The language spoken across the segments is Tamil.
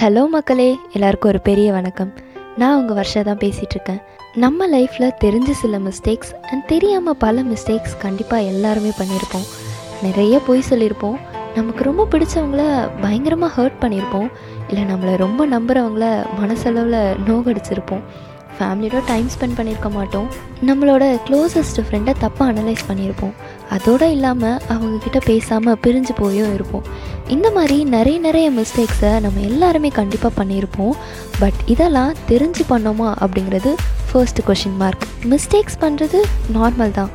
ஹலோ மக்களே எல்லாருக்கும் ஒரு பெரிய வணக்கம். நான் உங்கள் வருஷா தான் பேசிகிட்ருக்கேன் நம்ம லைஃப்பில் தெரிஞ்ச சில மிஸ்டேக்ஸ் அண்ட் தெரியாமல் பல மிஸ்டேக்ஸ் கண்டிப்பாக எல்லாருமே பண்ணியிருப்போம் நிறைய பொய் சொல்லியிருப்போம் நமக்கு ரொம்ப பிடிச்சவங்கள பயங்கரமாக ஹர்ட் பண்ணியிருப்போம் இல்லை நம்மளை ரொம்ப நம்புகிறவங்கள மனசளவில் நோகடிச்சிருப்போம். ஃபேமிலியோட டைம் ஸ்பெண்ட் பண்ணியிருக்க மாட்டோம். நம்மளோட க்ளோசஸ்ட் ஃப்ரெண்டை தப்பாக அனலைஸ் பண்ணியிருப்போம். அதோடு இல்லாமல் அவங்கக்கிட்ட பேசாமல் பிரிஞ்சு போயும் இருப்போம். இந்த மாதிரி நிறைய நிறைய மிஸ்டேக்ஸை நம்ம எல்லாருமே கண்டிப்பாக பண்ணியிருப்போம். பட் இதெல்லாம் தெரிஞ்சு பண்ணோமா அப்படிங்கிறது ஃபர்ஸ்ட் கொஷின் மார்க் மிஸ்டேக்ஸ் பண்ணுறது நார்மல் தான்.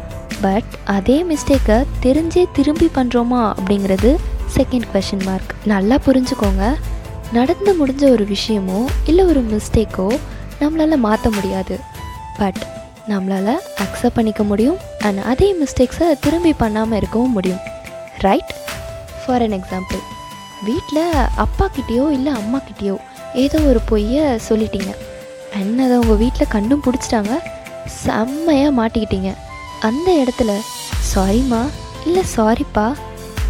பட் அதே மிஸ்டேக்கை தெரிஞ்சே திரும்பி பண்ணுறோமா அப்படிங்கிறது செகண்ட் கொஷின் மார்க் நல்லா புரிஞ்சுக்கோங்க. நடந்து முடிஞ்ச ஒரு விஷயமோ இல்லை ஒரு மிஸ்டேக்கோ நம்மளால் மாற்ற முடியாது. பட் நம்மளால் அக்செப்ட் பண்ணிக்க முடியும். அண்ட் அதே மிஸ்டேக்ஸை திரும்பி பண்ணாமல் இருக்கவும் முடியும். ரைட் ஃபார் அன் எக்ஸாம்பிள் வீட்டில் அப்பாக்கிட்டேயோ இல்லை அம்மாக்கிட்டேயோ ஏதோ ஒரு பொய்யை சொல்லிட்டீங்க. அண்ட் அதை உங்கள் வீட்டில் கண்டும் பிடிச்சிட்டாங்க? செம்மையாக மாட்டிக்கிட்டீங்க. அந்த இடத்துல சாரிம்மா இல்லை சாரிப்பா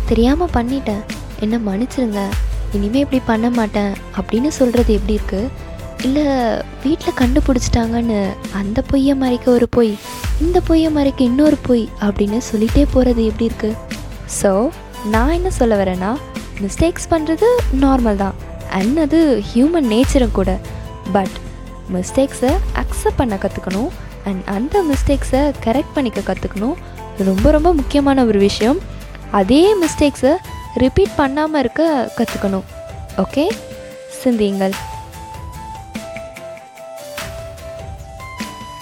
தெரியாமல் பண்ணிட்டேன். என்ன மன்னிச்சிருங்க. இனிமேல் இப்படி பண்ண மாட்டேன். அப்படின்னு சொல்கிறது எப்படி இருக்குது இல்லை வீட்டில் கண்டுபிடிச்சிட்டாங்கன்னு அந்த பொய்யை மறைக்க ஒரு பொய் இந்த பொய்யை மறைக்க இன்னொரு பொய் அப்படின்னு சொல்லிகிட்டே போகிறது எப்படி இருக்குது ஸோ நான் என்ன சொல்ல வரேன்னா மிஸ்டேக்ஸ் பண்ணுறது நார்மல் தான். அண்ட் அது ஹியூமன் நேச்சரும் கூட பட் மிஸ்டேக்ஸை அக்செப்ட் பண்ண கற்றுக்கணும் அண்ட் அந்த மிஸ்டேக்ஸை கரெக்ட் பண்ணிக்க கற்றுக்கணும் ரொம்ப ரொம்ப முக்கியமான ஒரு விஷயம். அதே மிஸ்டேக்ஸை ரிப்பீட் பண்ணாமல் இருக்க கற்றுக்கணும் ஓகே சிந்தியுங்கள்.